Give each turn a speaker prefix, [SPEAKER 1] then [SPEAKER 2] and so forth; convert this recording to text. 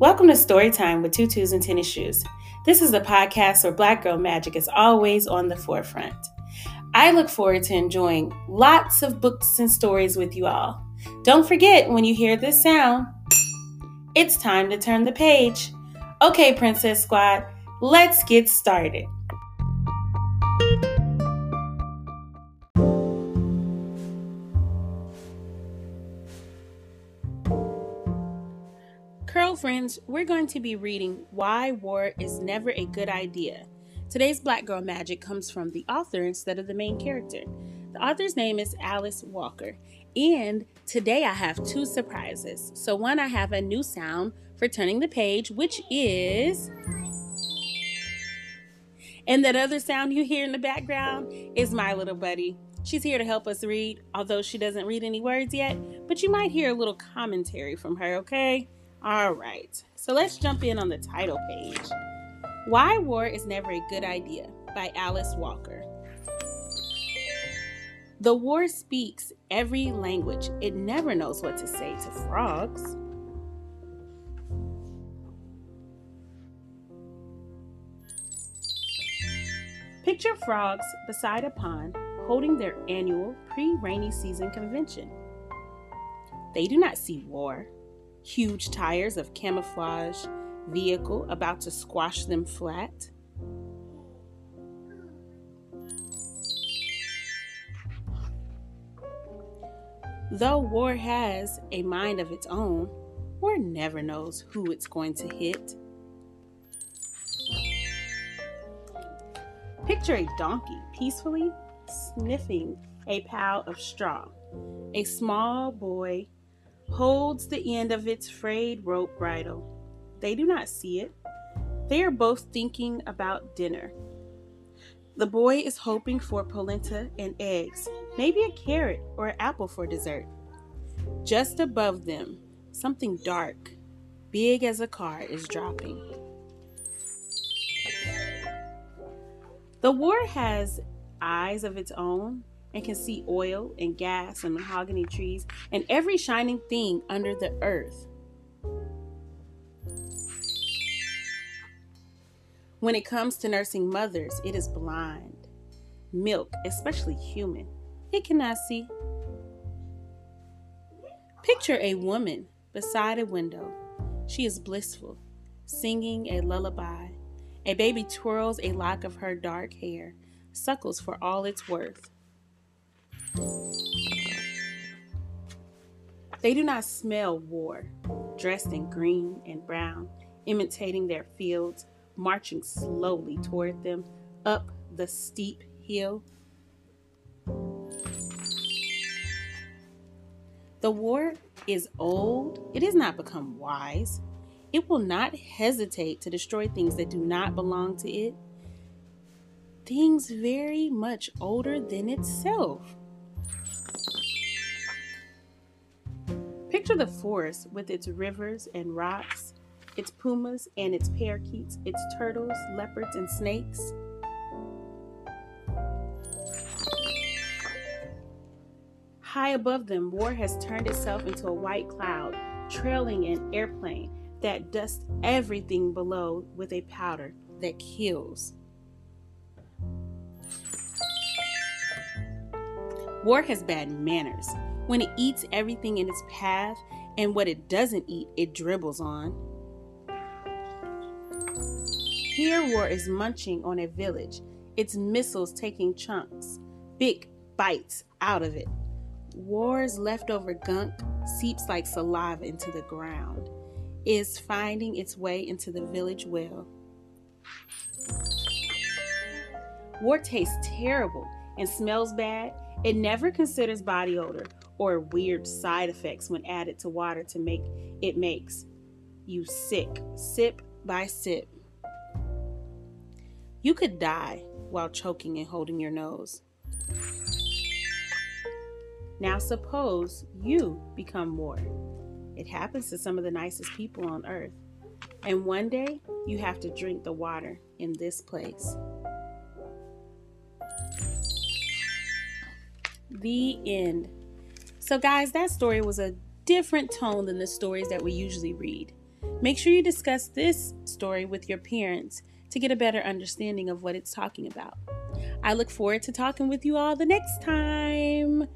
[SPEAKER 1] Welcome to Storytime with Tutus and Tennis Shoes. This is a podcast where Black Girl Magic is always on the forefront. I look forward to enjoying lots of books and stories with you all. Don't forget when you hear this sound, it's time to turn the page. Okay, Princess Squad, let's get started. Friends, we're going to be reading Why War is Never a Good Idea. Today's Black Girl Magic comes from the author instead of the main character. The author's name is Alice Walker, and today I have two surprises. So, one, I have a new sound for turning the page, which is. And that other sound you hear in the background is my little buddy. She's here to help us read, although she doesn't read any words yet, but you might hear a little commentary from her, okay? All right, so let's jump in on the title page Why War is Never a Good Idea by Alice Walker. The war speaks every language, it never knows what to say to frogs. Picture frogs beside a pond holding their annual pre rainy season convention. They do not see war huge tires of camouflage vehicle about to squash them flat. Though war has a mind of its own, war never knows who it's going to hit. Picture a donkey peacefully sniffing a pile of straw. A small boy holds the end of its frayed rope bridle. They do not see it. They are both thinking about dinner. The boy is hoping for polenta and eggs, maybe a carrot or an apple for dessert. Just above them, something dark, big as a car, is dropping. The war has eyes of its own and can see oil and gas and mahogany trees and every shining thing under the earth. When it comes to nursing mothers, it is blind. Milk, especially human, it cannot see. Picture a woman beside a window. She is blissful, singing a lullaby. A baby twirls a lock of her dark hair, suckles for all it's worth. They do not smell war, dressed in green and brown, imitating their fields, marching slowly toward them up the steep hill. The war is old, it has not become wise. It will not hesitate to destroy things that do not belong to it. Things very much older than itself. Picture the forest with its rivers and rocks, its pumas and its parakeets, its turtles, leopards, and snakes. High above them, war has turned itself into a white cloud, trailing an airplane that dusts everything below with a powder that kills. War has bad manners. When it eats everything in its path, and what it doesn't eat, it dribbles on. Here, war is munching on a village, its missiles taking chunks, big bites out of it. War's leftover gunk seeps like saliva into the ground, is finding its way into the village well. War tastes terrible and smells bad. It never considers body odor or weird side effects when added to water to make it makes you sick, sip by sip. You could die while choking and holding your nose. Now, suppose you become more. It happens to some of the nicest people on earth. And one day you have to drink the water in this place. The end. So, guys, that story was a different tone than the stories that we usually read. Make sure you discuss this story with your parents to get a better understanding of what it's talking about. I look forward to talking with you all the next time.